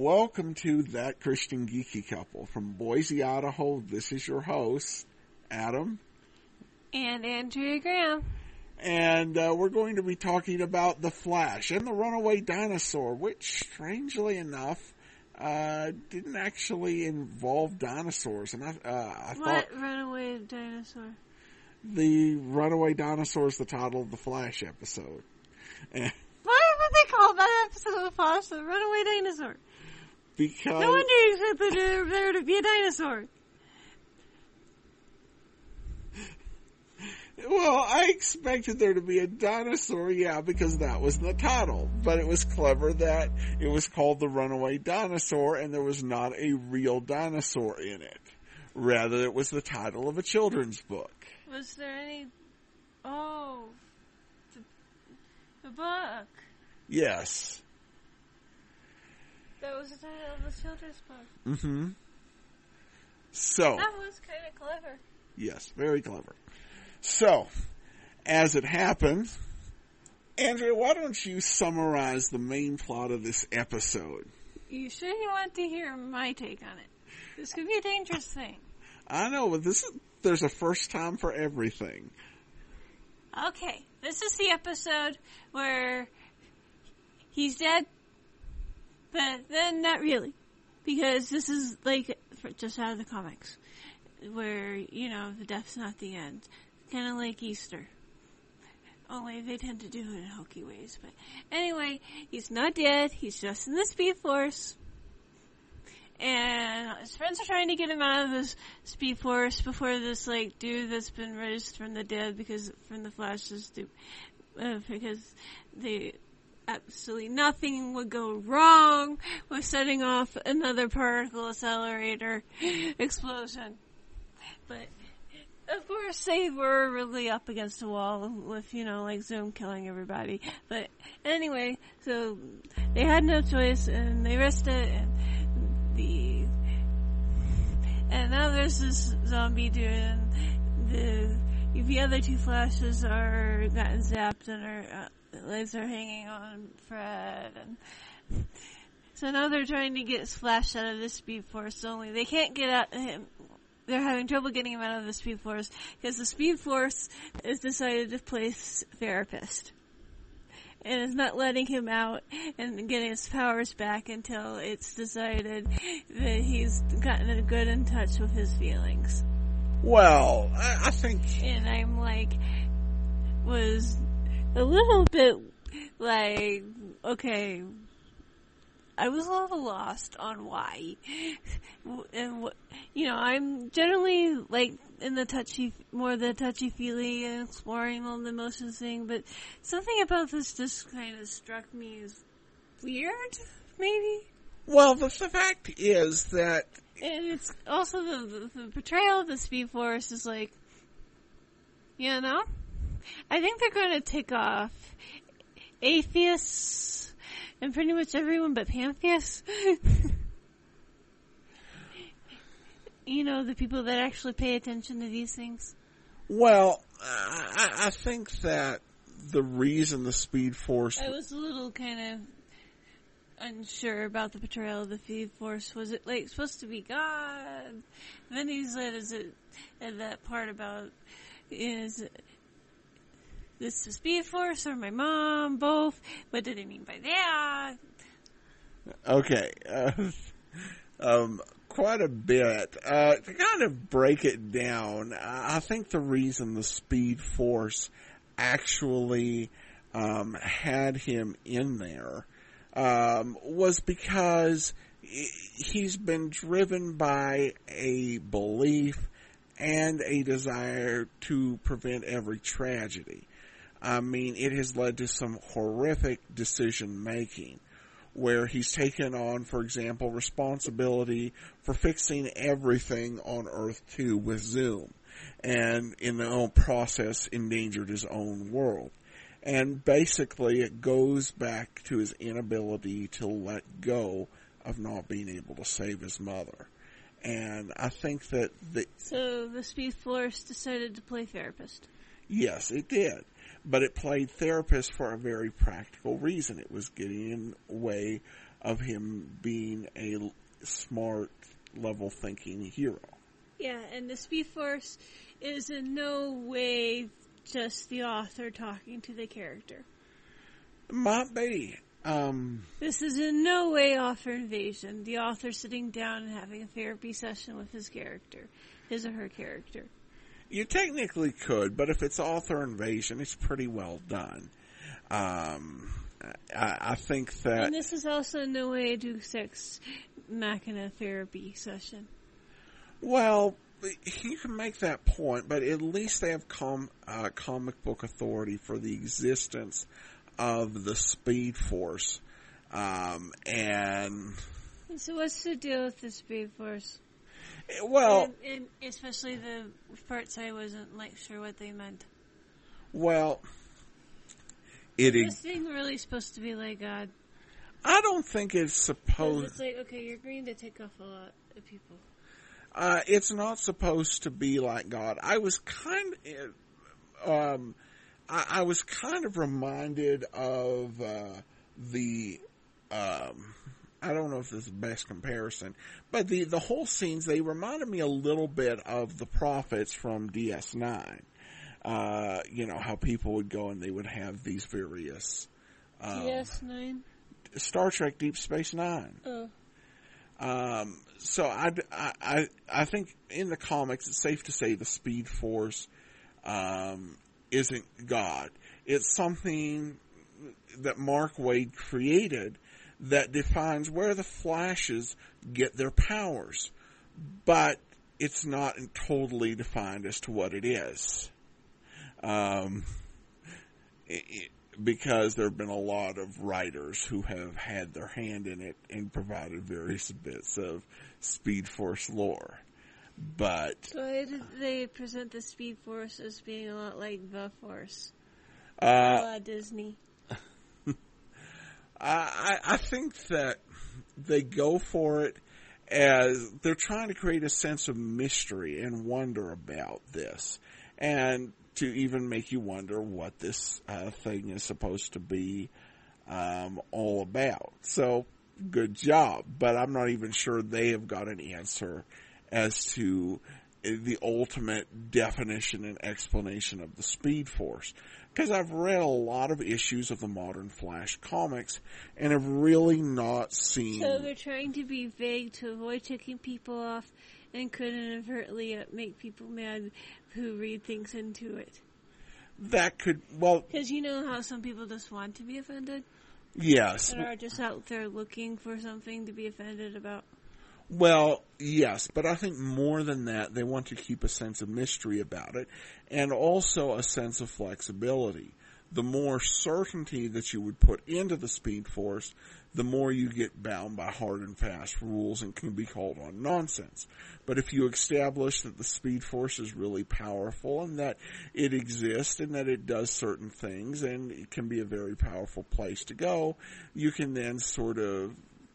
Welcome to That Christian Geeky Couple. From Boise, Idaho, this is your host, Adam. And Andrea Graham. And uh, we're going to be talking about The Flash and the Runaway Dinosaur, which, strangely enough, uh, didn't actually involve dinosaurs. And I, uh, I What thought runaway dinosaur? the Runaway Dinosaur is the title of the Flash episode. And Why would they call that episode of the Flash the runaway dinosaur? Because No wonder you expected there, there to be a dinosaur. Well, I expected there to be a dinosaur, yeah, because that was the title. But it was clever that it was called the Runaway Dinosaur and there was not a real dinosaur in it. Rather, it was the title of a children's book. Was there any? Oh, the, the book. Yes. That was the title of the children's book. Mm-hmm. So, That was kind of clever. yes, very clever. So, as it happened, Andrea, why don't you summarize the main plot of this episode? You sure you want to hear my take on it? This could be a dangerous thing. I know, but this is, there's a first time for everything. Okay, this is the episode where he's dead, but then not really, because this is like just out of the comics, where you know the death's not the end, kind of like Easter. Only they tend to do it in hokey ways. But anyway, he's not dead. He's just in the Speed Force. And his friends are trying to get him out of this Speed Force before this like dude that's been raised from the dead because from the Flash is uh, because they absolutely nothing would go wrong with setting off another particle accelerator explosion. But of course they were really up against a wall with, you know, like Zoom killing everybody. But anyway, so they had no choice and they risked it and the and now there's this zombie dude and the the other two flashes are gotten zapped and are uh, uh, legs are hanging on Fred and so now they're trying to get Flash out of the Speed Force only they can't get out him they're having trouble getting him out of the Speed Force because the Speed Force has decided to place therapist and is not letting him out and getting his powers back until it's decided that he's gotten good in touch with his feelings. Well, I, I think And I'm like, was a little bit like, okay, I was a little lost on why. And what, you know, I'm generally like in the touchy, more the touchy feely and exploring all the emotions thing, but something about this just kind of struck me as weird, maybe? Well, the, the fact is that And it's also the, the, the portrayal of the Speed Force is like, you know, I think they're going to take off atheists and pretty much everyone but pantheists. you know, the people that actually pay attention to these things. Well, I, I think that the reason the Speed Force, I was a little kind of unsure about the portrayal of the Speed Force. Was it like supposed to be God? And Then he said, "Is it?" That part about is this is Speed Force or my mom? Both. What did he mean by that? okay, uh, um, quite a bit. Uh, to kind of break it down, I I think the reason the Speed Force actually um, had him in there um, was because he's been driven by a belief and a desire to prevent every tragedy. I mean, it has led to some horrific decision making where he's taken on, for example, responsibility for fixing everything on Earth 2 with Zoom and in the own process endangered his own world. And basically it goes back to his inability to let go of not being able to save his mother. And I think that the, So the Speed Force decided to play therapist. Yes, it did. But it played therapist for a very practical reason. It was getting in the way of him being a smart, level thinking hero. Yeah, and the Speed Force is in no way just the author talking to the character. Might be. Um, This is in no way author invasion. The author sitting down and having a therapy session with his character, his or her character. You technically could, but if it's author invasion, it's pretty well done. Um, I, I think that And this is also no way a Deus Ex Machina therapy session. Well, you can make that point, but at least they have com- uh, comic book authority for the existence of the Speed Force. Um, and, So what's the deal with the Speed Force? Well, and, and especially the parts I wasn't like sure what they meant. well, it Is this is, thing really supposed to be like God? I don't think it's supposed, it's like, okay, you're agreeing to take off a lot of people. uh, it's not supposed to be like God. I was kind of, um, I, I was kind of reminded of, uh, the, um, I don't know if this is the best comparison, but the, the whole scenes, they reminded me a little bit of the prophets from DS9. Uh, you know, how people would go and they would have these various, um, DS9? Star Trek Deep Space Nine. Oh. Um, so I, I, I think in the comics, it's safe to say the Speed Force, um, isn't God. It's something that Mark Waid created that defines where the Flashes get their powers. But it's not totally defined as to what it is. Um, it, it, because there have been a lot of writers who have had their hand in it and provided various bits of Speed Force lore. But So they present the Speed Force as being a lot like the Force? uh, a la Disney. I, I think that they go for it as they're trying to create a sense of mystery and wonder about this, and to even make you wonder what this uh, thing is supposed to be um, all about. So, good job, but I'm not even sure they have got an answer as to the ultimate definition and explanation of the Speed Force. Because I've read a lot of issues of the modern Flash comics and have really not seen. So they're trying to be vague to avoid ticking people off and could inadvertently uh, make people mad who read things into it. that could, well, Because you know how some people just want to be offended yes. and are just out there looking for something to be offended about. Well, yes, but I think more than that, they want to keep a sense of mystery about it and also a sense of flexibility. The more certainty that you would put into the Speed Force, the more you get bound by hard and fast rules and can be called on nonsense. But if you establish that the Speed Force is really powerful and that it exists and that it does certain things and it can be a very powerful place to go, you can then sort of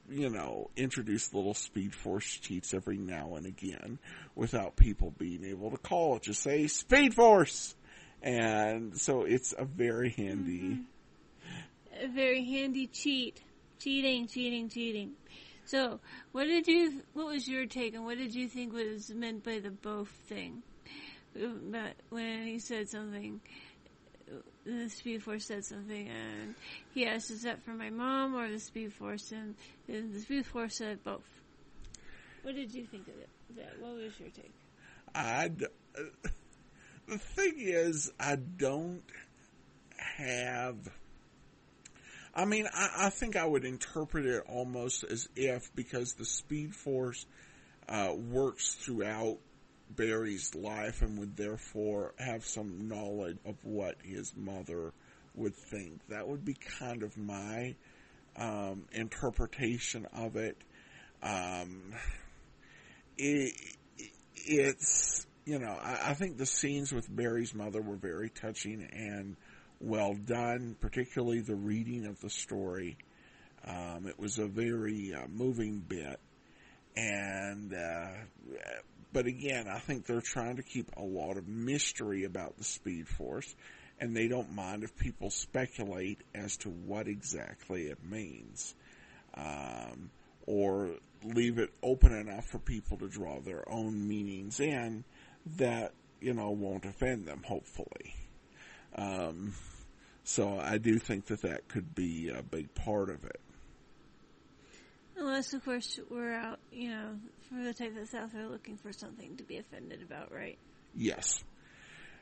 you know, introduce little Speed Force cheats every now and again without people being able to call it. Just say Speed Force! And so it's a very handy, mm-hmm. A very handy cheat. Cheating, cheating, cheating. So, what did you, what was your take and what did you think was meant by the both thing? Uh, but when he said something, the Speed Force said something and he asked, is that for my mom or the Speed Force? And, and the Speed Force said both. What did you think of it? That, what was your take? I, the thing is, I don't have, I mean, I, I think I would interpret it almost as if because the Speed Force, uh, works throughout Barry's life and would therefore have some knowledge of what his mother would think. That would be kind of my um, interpretation of it. Um, it, it's you know I, I think the scenes with Barry's mother were very touching and well done, particularly the reading of the story. Um, it was a very uh, moving bit, and uh, but again, I think they're trying to keep a lot of mystery about the Speed Force, and they don't mind if people speculate as to what exactly it means. um, or leave it open enough for people to draw their own meanings in that you know won't offend them. Hopefully, um, so I do think that that could be a big part of it. Unless, of course, we're out, you know, for the type that's out there looking for something to be offended about, right? Yes.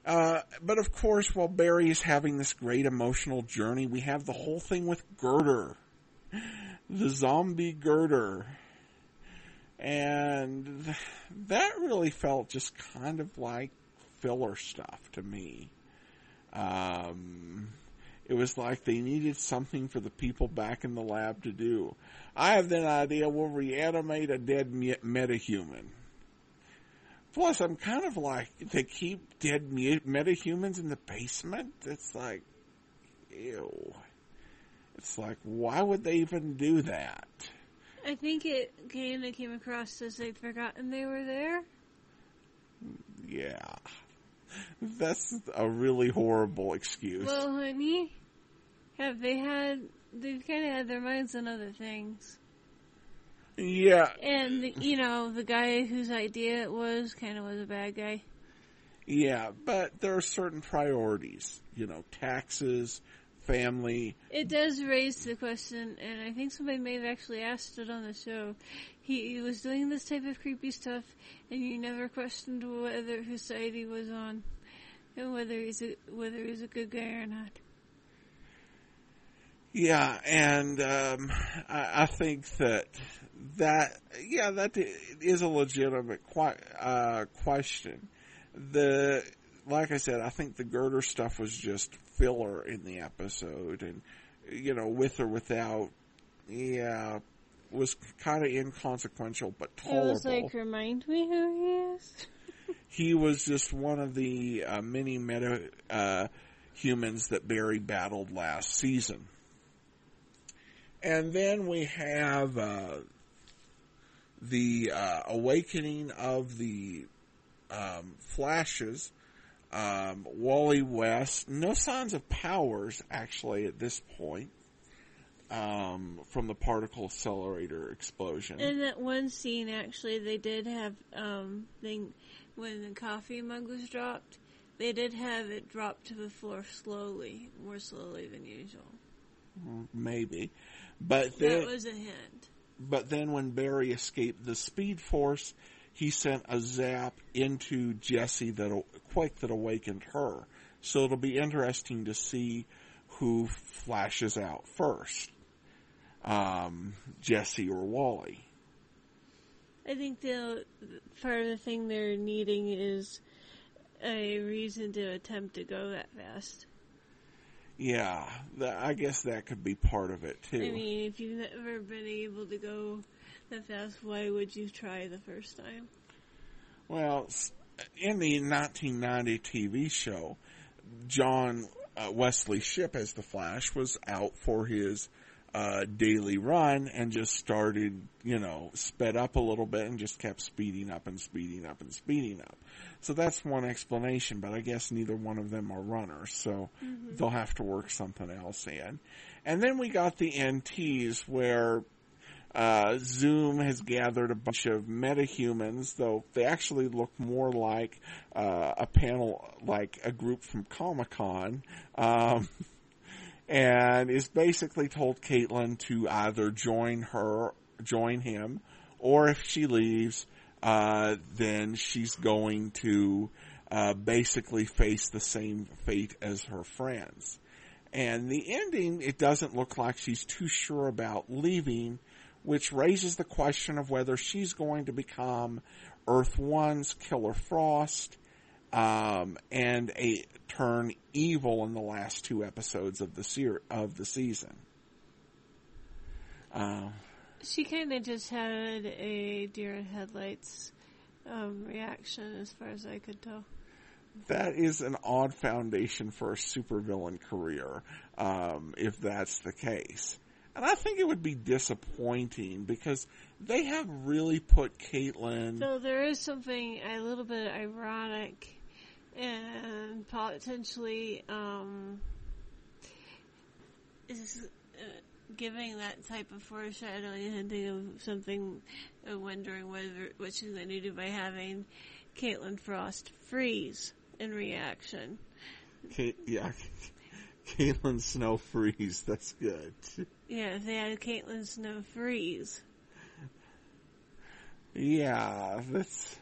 Uh, but of course, while Barry is having this great emotional journey, we have the whole thing with Girder. The zombie Girder. And that really felt just kind of like filler stuff to me. Um, it was like they needed something for the people back in the lab to do. I have that idea we'll reanimate a dead metahuman. Plus, I'm kind of like, they keep dead metahumans in the basement? It's like, ew. It's like, why would they even do that? I think it kind of came across as they'd forgotten they were there. Yeah. That's a really horrible excuse. Well, honey, have they had, they've kind of had their minds on other things. Yeah. And, the, you know, the guy whose idea it was kind of was a bad guy. Yeah, but there are certain priorities. You know, taxes, family. It does raise the question, and I think somebody may have actually asked it on the show. He, was doing this type of creepy stuff, and you never questioned whether whose side he was on, and whether he's a, whether he's a good guy or not. Yeah, and um, I, I think that that yeah, that is a legitimate uh, question. The like I said, I think the girder stuff was just filler in the episode, and you know, with or without, yeah, was kind of inconsequential but tolerable. It was like, remind me who he is. he was just one of the uh, many meta uh, humans that Barry battled last season. And then we have uh, the uh, awakening of the um, flashes. Um, Wally West, no signs of powers actually at this point um, from the particle accelerator explosion. In that one scene, actually, they did have um, thing when the coffee mug was dropped. They did have it drop to the floor slowly, more slowly than usual. Maybe, but then, that was a hint. But then when Barry escaped the Speed Force, he sent a zap into Jesse that quick that awakened her. So it'll be interesting to see who flashes out first, um, Jesse or Wally. I think the part of the thing they're needing is a reason to attempt to go that fast. Yeah, I guess that could be part of it too. I mean, if you've never been able to go that fast, why would you try the first time? Well, in the 1990 TV show, John uh, Wesley Shipp as the Flash was out for his uh, daily run and just started, you know, sped up a little bit and just kept speeding up and speeding up and speeding up. So that's one explanation, but I guess neither one of them are runners, so mm-hmm. they'll have to work something else in. And then we got the NTs where uh, Zoom has gathered a bunch of metahumans, though they actually look more like uh, a panel, like a group from Comic Con, um, and is basically told Caitlin to either join her, join him, or if she leaves, uh, then she's going to uh, basically face the same fate as her friends. And the ending, it doesn't look like she's too sure about leaving, which raises the question of whether she's going to become Earth One's Killer Frost, um, and a turn evil in the last two episodes of the ser- of the season. Uh, she kind of just had a deer in headlights um, reaction, as far as I could tell. That is an odd foundation for a supervillain career, um, if that's the case. And I think it would be disappointing because they have really put Caitlin. So there is something a little bit ironic and potentially um, is uh, giving that type of foreshadowing, hinting of something, uh, wondering whether what she's going to do by having Caitlin Frost freeze in reaction. Kate, yeah, Caitlin Snow freeze. That's good. Yeah, if they had Caitlin Snow freeze. Yeah, that's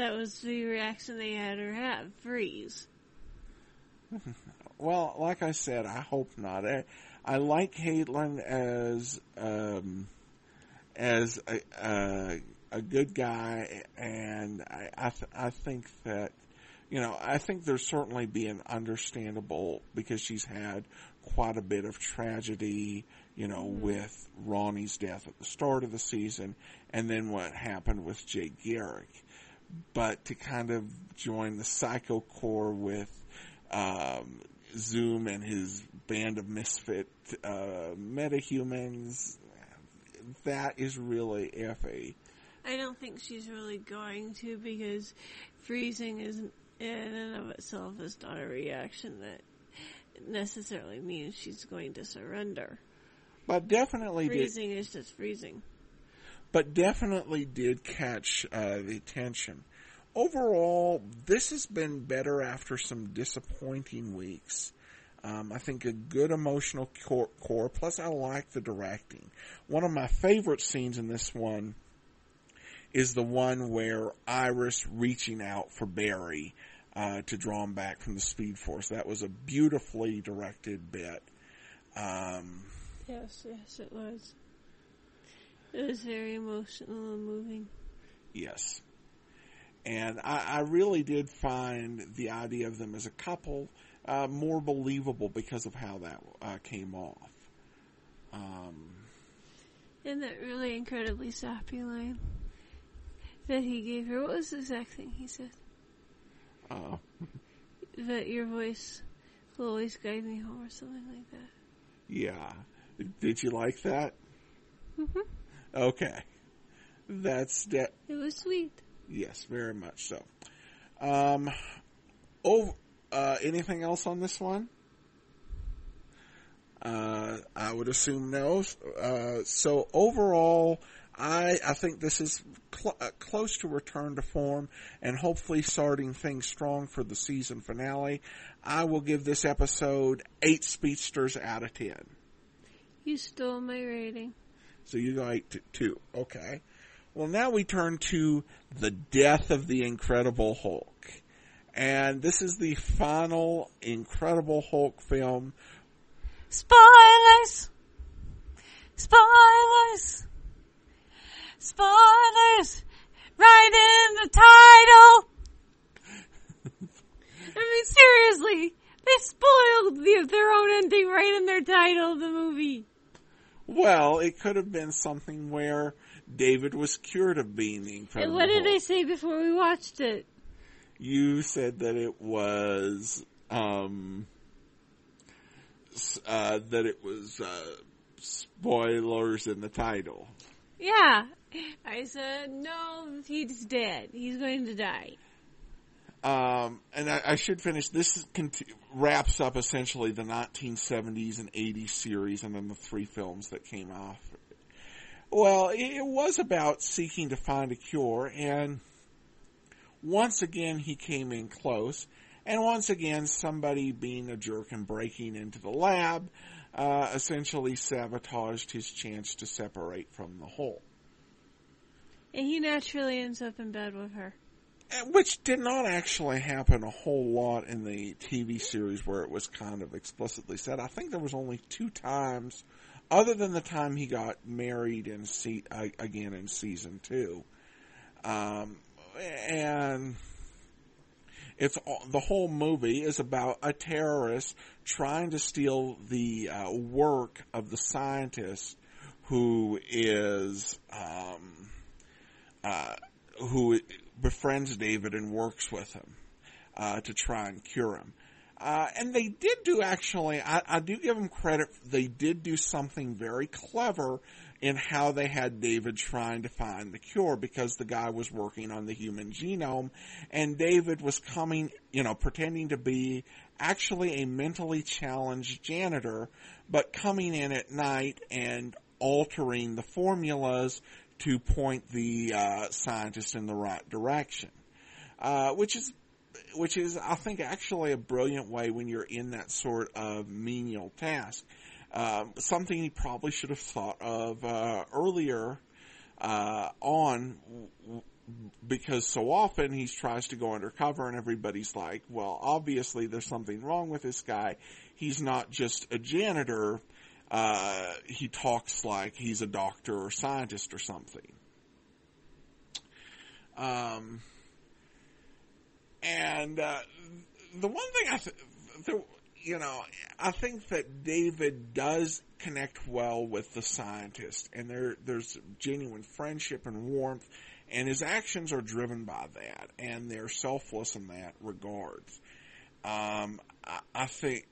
That was the reaction they had her have freeze. well. Like I said, I hope not. I, I like Caitlin as um, as a, a a good guy, and I I, th- I think that you know I think there's certainly being understandable because she's had quite a bit of tragedy, you know, with Ronnie's death at the start of the season, and then what happened with Jay Garrick. But to kind of join the Psycho core with um, Zoom and his band of misfit uh, metahumans, that is really iffy. I don't think she's really going to because freezing is in and of itself is not a reaction that necessarily means she's going to surrender. But definitely did, Freezing is just freezing. But definitely did catch uh, the attention. Overall, this has been better after some disappointing weeks. Um, I think a good emotional core, core. Plus, I like the directing. One of my favorite scenes in this one is the one where Iris reaching out for Barry uh, to draw him back from the Speed Force. That was a beautifully directed bit. Um, Yes, yes, it was. It was very emotional and moving. Yes. And I, I really did find the idea of them as a couple uh, more believable because of how that uh, came off. Um, And that really incredibly sappy line that he gave her. What was the exact thing he said? uh, That your voice will always guide me home or something like that. yeah. Did you like that? hmm Okay. That's de- It was sweet. yes, very much so. Um, oh, uh, anything else on this one? Uh, I would assume no. Uh, so overall, I I think this is cl- uh, close to return to form, and hopefully starting things strong for the season finale. I will give this episode eight speedsters out of ten. You stole my rating. So you go eight to two. Okay. Well, now we turn to the death of the Incredible Hulk, and this is the final Incredible Hulk film Spoilers! Spoilers! Spoilers! Right in the title! I mean, seriously, they spoiled the, their own ending right in their title of the movie. Well, it could have been something where David was cured of being the And what did Hulk. I say before we watched it? You said that it was, um, uh, that it was, uh, spoilers in the title. Yeah. I said, no, he's dead. He's going to die. Um, and I, I should finish. This wraps up essentially the 1970s and 80s series, and then the three films that came off. Well, it, it was about seeking to find a cure, and once again he came in close, and once again somebody being a jerk and breaking into the lab, uh, essentially sabotaged his chance to separate from the whole. And he naturally ends up in bed with her. Which did not actually happen a whole lot in the TV series where it was kind of explicitly said. I think there was only two times, other than the time he got married in se- again in season two, um, and it's the whole movie is about a terrorist trying to steal the uh, work of the scientist who is um, uh, who befriends David and works with him uh, to try and cure him. Uh, and they did do actually, I, I do give them credit, they did do something very clever in how they had David trying to find the cure because the guy was working on the human genome and David was coming, you know, pretending to be actually a mentally challenged janitor, but coming in at night and altering the formulas to point the uh, in the right direction, uh, which is which is I think actually a brilliant way when you're in that sort of menial task. Um, something he probably should have thought of uh, earlier uh, on because so often he tries to go undercover and everybody's like, well, obviously there's something wrong with this guy. He's not just a janitor. Uh, he talks like he's a doctor or scientist or something. Um, and uh, the one thing I, th- the, you know, I think that David does connect well with the scientist, and there there's genuine friendship and warmth, and his actions are driven by that, and they're selfless in that regards. Um, I, I think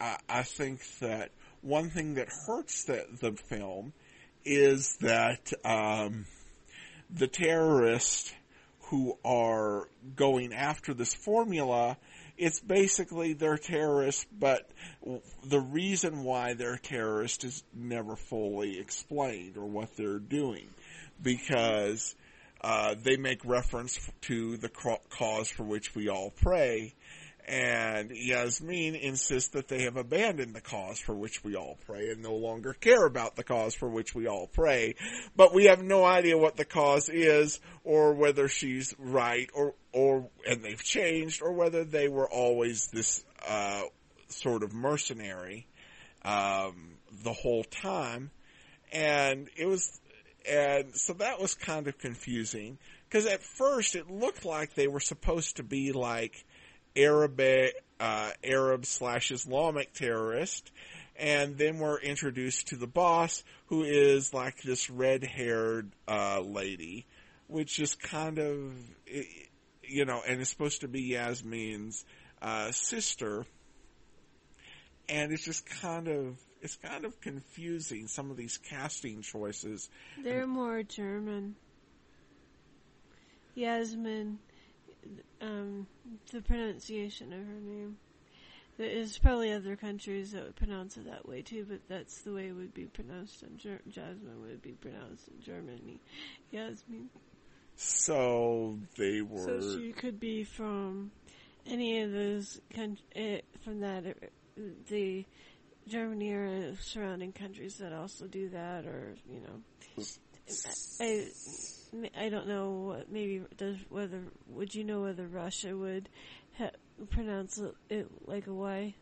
I, I think that one thing that hurts the, the film is that um, the terrorists who are going after this formula, it's basically they're terrorists, but the reason why they're terrorists is never fully explained or what they're doing because uh, they make reference to the cause for which we all pray, and Yasmin insists that they have abandoned the cause for which we all pray and no longer care about the cause for which we all pray. But we have no idea what the cause is or whether she's right or, or, and they've changed or whether they were always this, uh, sort of mercenary, um, the whole time. And it was, and so that was kind of confusing because at first it looked like they were supposed to be like, Arabic, uh, Arab slash Islamic terrorist. And then we're introduced to the boss, who is like this red-haired uh, lady, which is kind of, you know, and it's supposed to be Yasmin's uh, sister. And it's just kind of, it's kind of confusing some of these casting choices. They're more German. Yasmin um, the pronunciation of her name. There is probably other countries that would pronounce it that way too, but that's the way it would be pronounced in Ger- Jasmine would be pronounced in Germany. Yasmin. So they were. So she could be from any of those con- uh, from that uh, the Germany or surrounding countries that also do that, or you know, I, I don't know what maybe does whether would you know whether Russia would ha- pronounce it, it like a Y?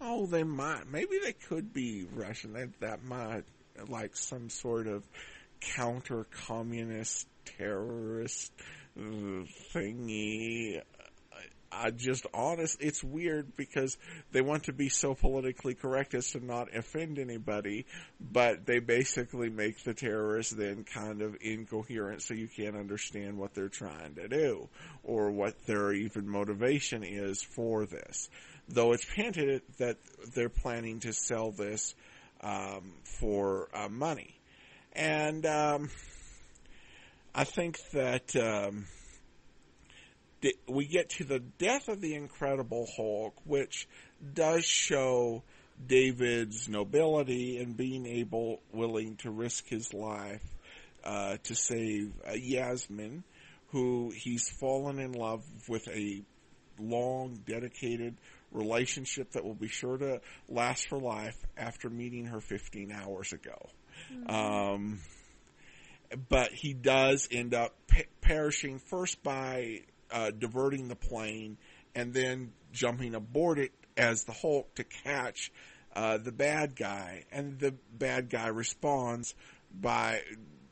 Oh, they might. Maybe they could be Russian. That that might like some sort of counter communist terrorist uh, thingy. I just honest, it's weird because they want to be so politically correct as to not offend anybody, but they basically make the terrorists then kind of incoherent so you can't understand what they're trying to do or what their even motivation is for this. Though it's hinted that they're planning to sell this um, for uh, money, and um, I think that. Um, we get to the death of the Incredible Hulk, which does show David's nobility and being able, willing to risk his life uh, to save uh, Yasmin, who he's fallen in love with a long, dedicated relationship that will be sure to last for life after meeting her 15 hours ago. Mm-hmm. Um, but he does end up pe- perishing first by uh, diverting the plane and then jumping aboard it as the Hulk to catch uh, the bad guy. And the bad guy responds by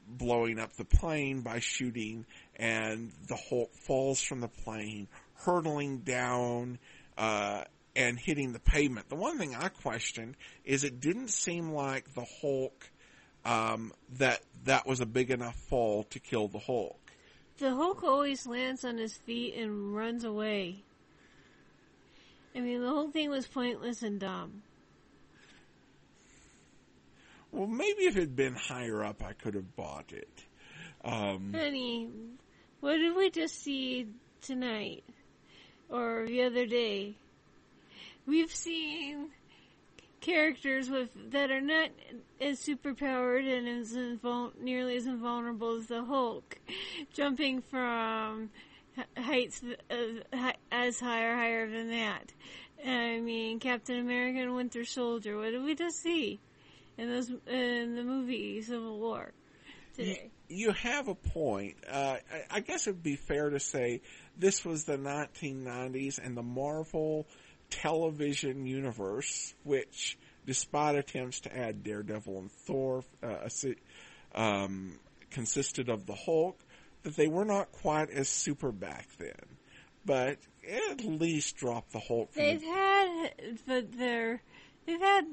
blowing up the plane by shooting, and the Hulk falls from the plane, hurtling down. Uh, and hitting the pavement. The one thing I questioned is it didn't seem like the Hulk um, that that was a big enough fall to kill the Hulk. The Hulk always lands on his feet and runs away. I mean, the whole thing was pointless and dumb. well, maybe if it had been higher up, I could have bought it. Um, Honey, what did we just see tonight? Or the other day? We've seen characters with that are not as superpowered and as invul- nearly as invulnerable as the Hulk, jumping from heights as, as high or higher than that. I mean, Captain America and Winter Soldier. What did we just see in those in the movie Civil War today? you have a point. Uh, I, I guess it'd be fair to say this was the 1990s and the Marvel television universe, which, despite attempts to add Daredevil and Thor, uh, um, consisted of the Hulk, that they were not quite as super back then. But at least dropped the Hulk. From They've the, had, but they're they've had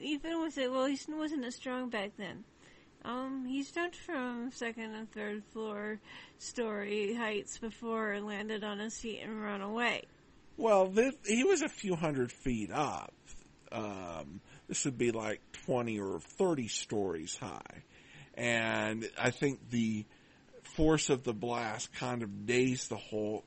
even with it. Well, he wasn't as strong back then. Um, he jumped from second and third floor story heights before landed on his feet and run away. Well, he was a few hundred feet up. Um, this would be like 20 or 30 stories high. And I think the force of the blast kind of dazed the Hulk,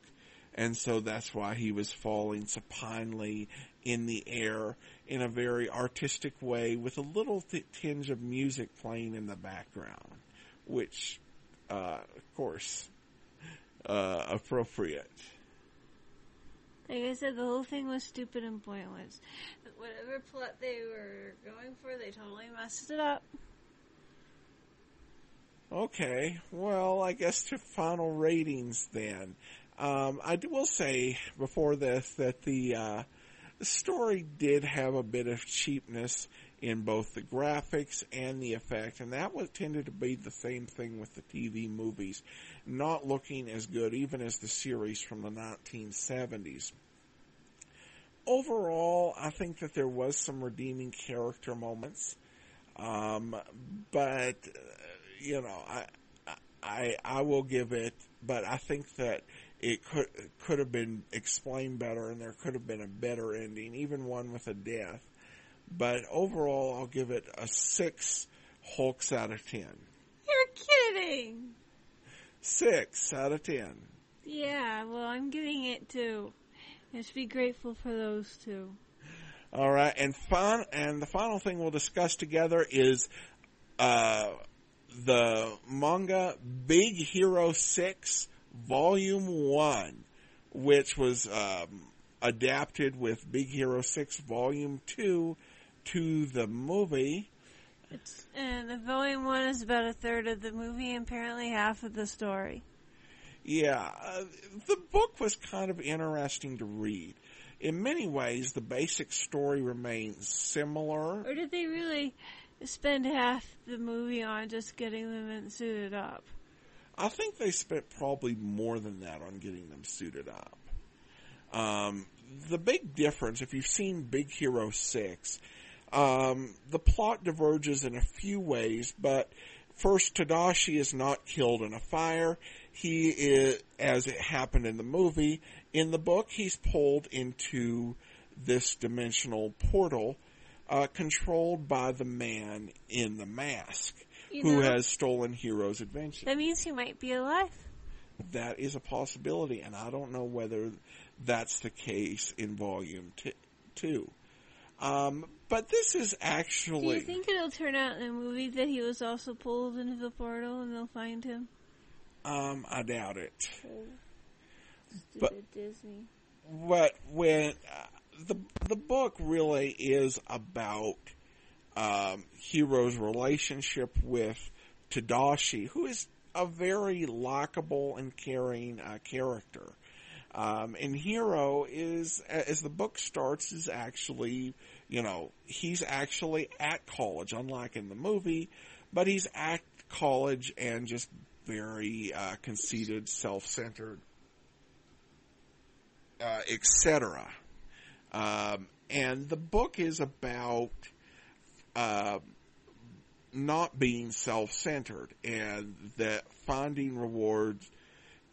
and so that's why he was falling supinely in the air in a very artistic way with a little th- tinge of music playing in the background, which, uh, of course, uh, appropriate. Like I said, the whole thing was stupid and pointless. Whatever plot they were going for, they totally messed it up. Okay, well, I guess to final ratings then. Um, I will say before this that the, uh, story did have a bit of cheapness in both the graphics and the effect, and that was tended to be the same thing with the TV movies, not looking as good even as the series from the 1970s. Overall, I think that there was some redeeming character moments, um, but you know, I, I, I will give it, but I think that it could could have been explained better, and there could have been a better ending, even one with a death. But overall, I'll give it a six Hulks out of ten. You're kidding. Six out of ten. Yeah, well, I'm giving it two. Just be grateful for those two. All right, and fun, and the final thing we'll discuss together is uh, the manga Big Hero Six Volume One, which was um, adapted with Big Hero Six Volume Two to the movie. It's, and the volume one is about a third of the movie, and apparently half of the story. Yeah, uh, the book was kind of interesting to read. In many ways, the basic story remains similar. Or did they really spend half the movie on just getting them suited up? I think they spent probably more than that on getting them suited up. Um, the big difference, if you've seen Big Hero 6, um, the plot diverges in a few ways, but first, Tadashi is not killed in a fire. He is, as it happened in the movie, in the book, he's pulled into this dimensional portal, uh, controlled by the man in the mask, You who know, has stolen Hiro's adventure. that means he might be alive. That is a possibility, and I don't know whether that's the case in Volume t- Two. Um, but this is actually. Do you think it'll turn out in the movie that he was also pulled into the portal and they'll find him? um, I doubt it. Stupid But- Disney. But when uh, the the book really is about um, Hiro's relationship with Tadashi, who is a very likable and caring uh, character. Um, and Hiro is, as the book starts, is actually, you know, he's actually at college, unlike in the movie, but he's at college and just very uh, conceited, self-centered, uh, etc. Um, and the book is about uh, not being self-centered and that finding rewards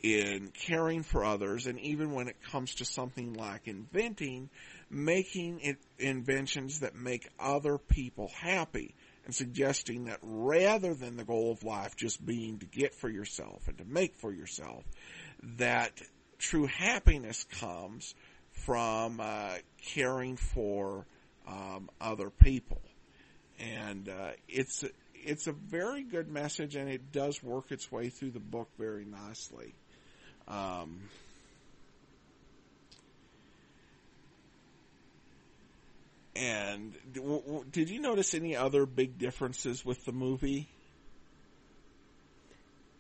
in caring for others, and even when it comes to something like inventing, making it inventions that make other people happy, and suggesting that rather than the goal of life just being to get for yourself and to make for yourself, that true happiness comes from uh, caring for um, other people, and uh, it's it's a very good message, and it does work its way through the book very nicely. Um, and w- w- did you notice any other big differences with the movie?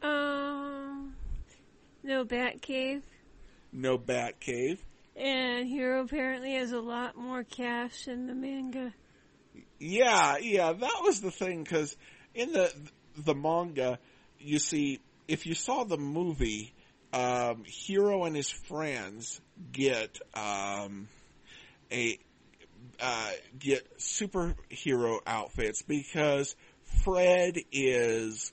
Um, no Batcave. No Batcave. And Hiro apparently has a lot more cash in the manga. Yeah, yeah, that was the thing because in the the manga, you see, if you saw the movie, um, Hiro and his friends get um, a uh, get superhero outfits because Fred is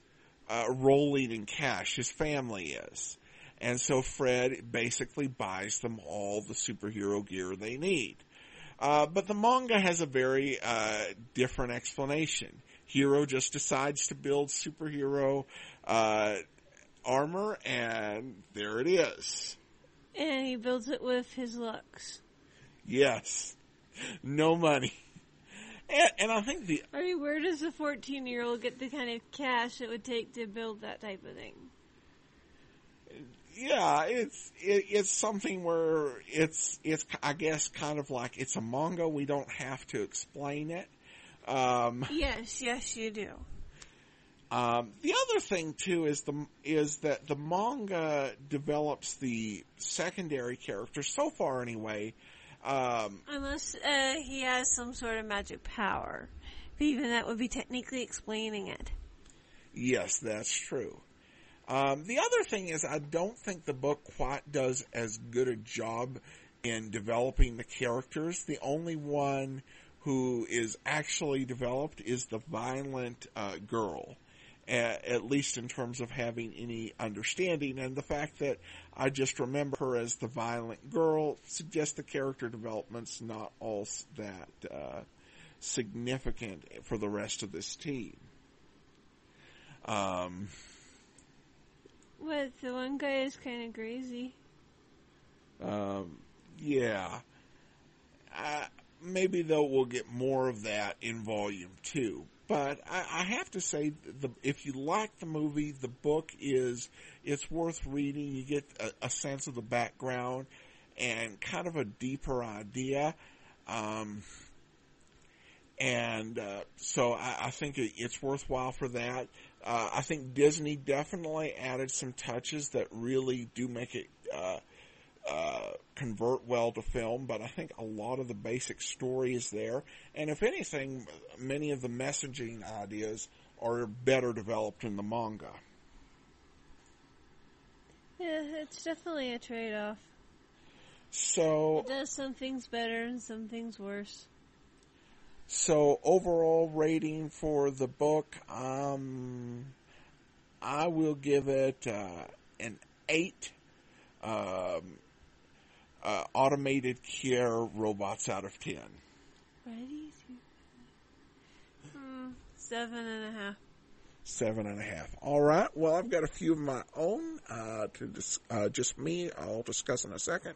uh, rolling in cash. His family is. And so Fred basically buys them all the superhero gear they need. Uh, but the manga has a very uh, different explanation. Hiro just decides to build superhero uh, armor, and there it is. And he builds it with his looks. Yes, no money. And, and I think the I mean, where does a 14 year old get the kind of cash it would take to build that type of thing? yeah, it's it, it's something where it's it's I guess kind of like it's a manga. We don't have to explain it. Um, Yes, yes, you do. um, the other thing too is the is that the manga develops the secondary characters so far anyway. Um, Unless uh, he has some sort of magic power. But even that would be technically explaining it. Yes, that's true. Um, the other thing is, I don't think the book quite does as good a job in developing the characters. The only one who is actually developed is the violent uh, girl, a- at least in terms of having any understanding. And the fact that I just remember her as the violent girl suggests the character development's not all that uh, significant for the rest of this team. Um, What, the one guy is kind of crazy. Um, yeah. Uh, maybe though we'll get more of that in volume two. But I, I have to say, the if you like the movie, the book is it's worth reading. You get a, a sense of the background and kind of a deeper idea. Um, and uh, so I, I think it, it's worthwhile for that. Uh, I think Disney definitely added some touches that really do make it uh, uh, convert well to film, but I think a lot of the basic story is there. And if anything, many of the messaging ideas are better developed in the manga. Yeah, it's definitely a trade off. So, It does some things better and some things worse. so overall rating for the book, um, I will give it uh, an eight. Um, uh, automated care robots out of ten. Ready? Hmm, seven and a half. Seven and a half. All right. Well, I've got a few of my own uh, to dis- uh, just me. I'll discuss in a second.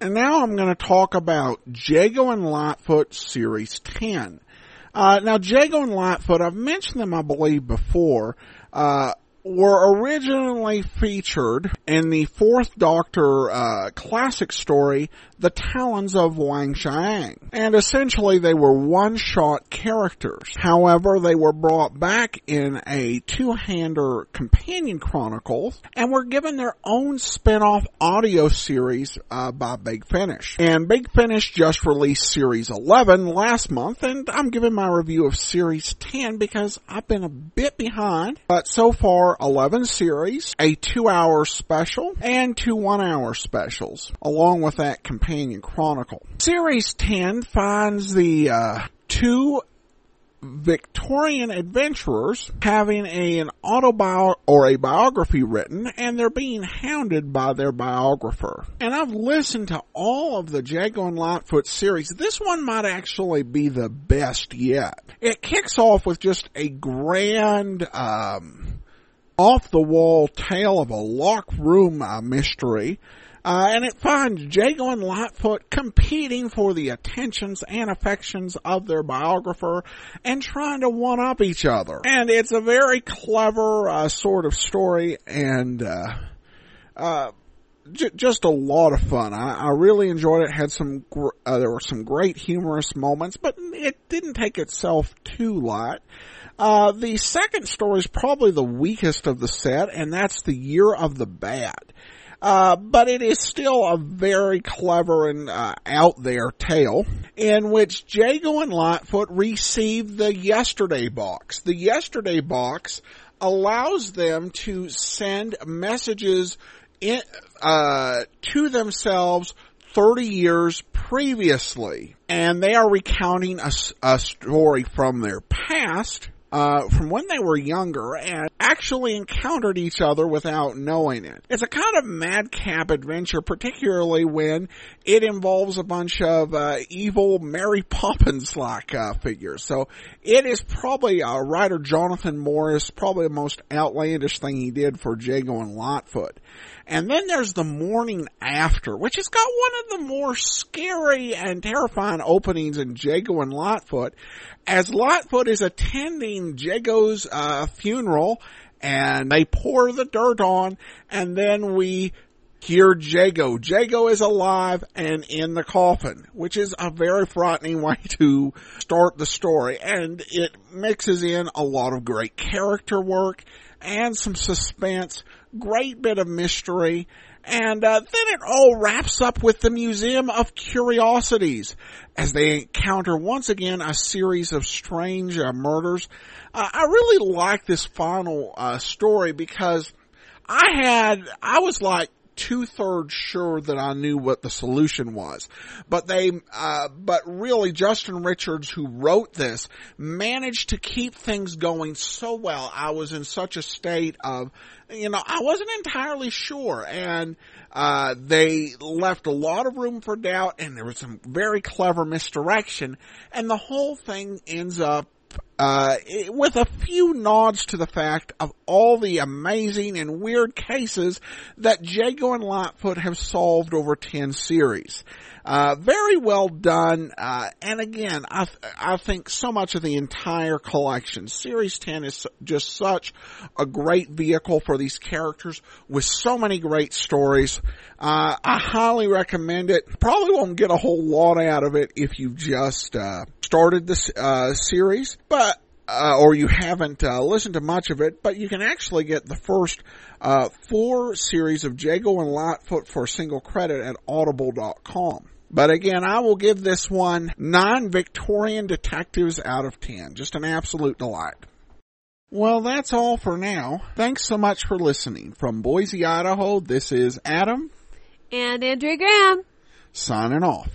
And now I'm going to talk about Jago and Litefoot Series 10. Uh, now, Jago and Litefoot, I've mentioned them, I believe, before. Uh, were originally featured in the Fourth Doctor uh, classic story, The Talons of Weng-Chiang. And essentially they were one-shot characters. However, they were brought back in a two-hander companion chronicles and were given their own spin-off audio series uh, by Big Finish. And Big Finish just released Series 11 last month and I'm giving my review of Series 10 because I've been a bit behind. But so far, 11 series, a two hour special, and two one hour specials, along with that companion chronicle. Series 10 finds the uh, two Victorian adventurers having a, an autobiography or a biography written and they're being hounded by their biographer. And I've listened to all of the Jago and Litefoot series. This one might actually be the best yet. It kicks off with just a grand, um, off the wall tale of a locked room uh, mystery uh, and it finds Jago and Litefoot competing for the attentions and affections of their biographer and trying to one up each other. And it's a very clever uh, sort of story and uh, uh j- just a lot of fun. I, I really enjoyed it. Had some gr- uh, there were some great humorous moments, but it didn't take itself too light. Uh, the second story is probably the weakest of the set, and that's the Year of the Bat. Uh, but it is still a very clever and uh, out there tale in which Jago and Litefoot receive the Yesterday box. The Yesterday box allows them to send messages in, uh, to themselves 30 years previously. And they are recounting a, a story from their past uh, from when they were younger and actually encountered each other without knowing it. It's a kind of madcap adventure, particularly when it involves a bunch of uh, evil Mary Poppins-like uh, figures. So it is probably uh, writer Jonathan Morris, probably the most outlandish thing he did for Jago and Litefoot. And then there's the morning after, which has got one of the more scary and terrifying openings in Jago and Litefoot, as Litefoot is attending Jago's uh, funeral, and they pour the dirt on, and then we hear Jago. Jago is alive and in the coffin, which is a very frightening way to start the story, and it mixes in a lot of great character work and some suspense great bit of mystery. And uh, then it all wraps up with the Museum of Curiosities as they encounter once again a series of strange uh, murders. Uh, I really like this final uh, story because I had, I was like, two thirds sure that I knew what the solution was. But they, uh, but really Justin Richards who wrote this managed to keep things going so well. I was in such a state of, you know, I wasn't entirely sure and, uh, they left a lot of room for doubt and there was some very clever misdirection and the whole thing ends up uh, with a few nods to the fact of all the amazing and weird cases that Jago and Litefoot have solved over 10 series. Uh, very well done. Uh, and again, I, th- I think so much of the entire collection, Series 10 is just such a great vehicle for these characters with so many great stories. Uh, I highly recommend it. Probably won't get a whole lot out of it if you just, uh, started this, uh, series, but uh, or you haven't uh, listened to much of it, but you can actually get the first uh, four series of Jago and Litefoot for a single credit at audible.com. But again, I will give this one nine Victorian detectives out of ten. Just an absolute delight. Well, that's all for now. Thanks so much for listening. From Boise, Idaho, this is Adam. And Andrea Graham. Signing off.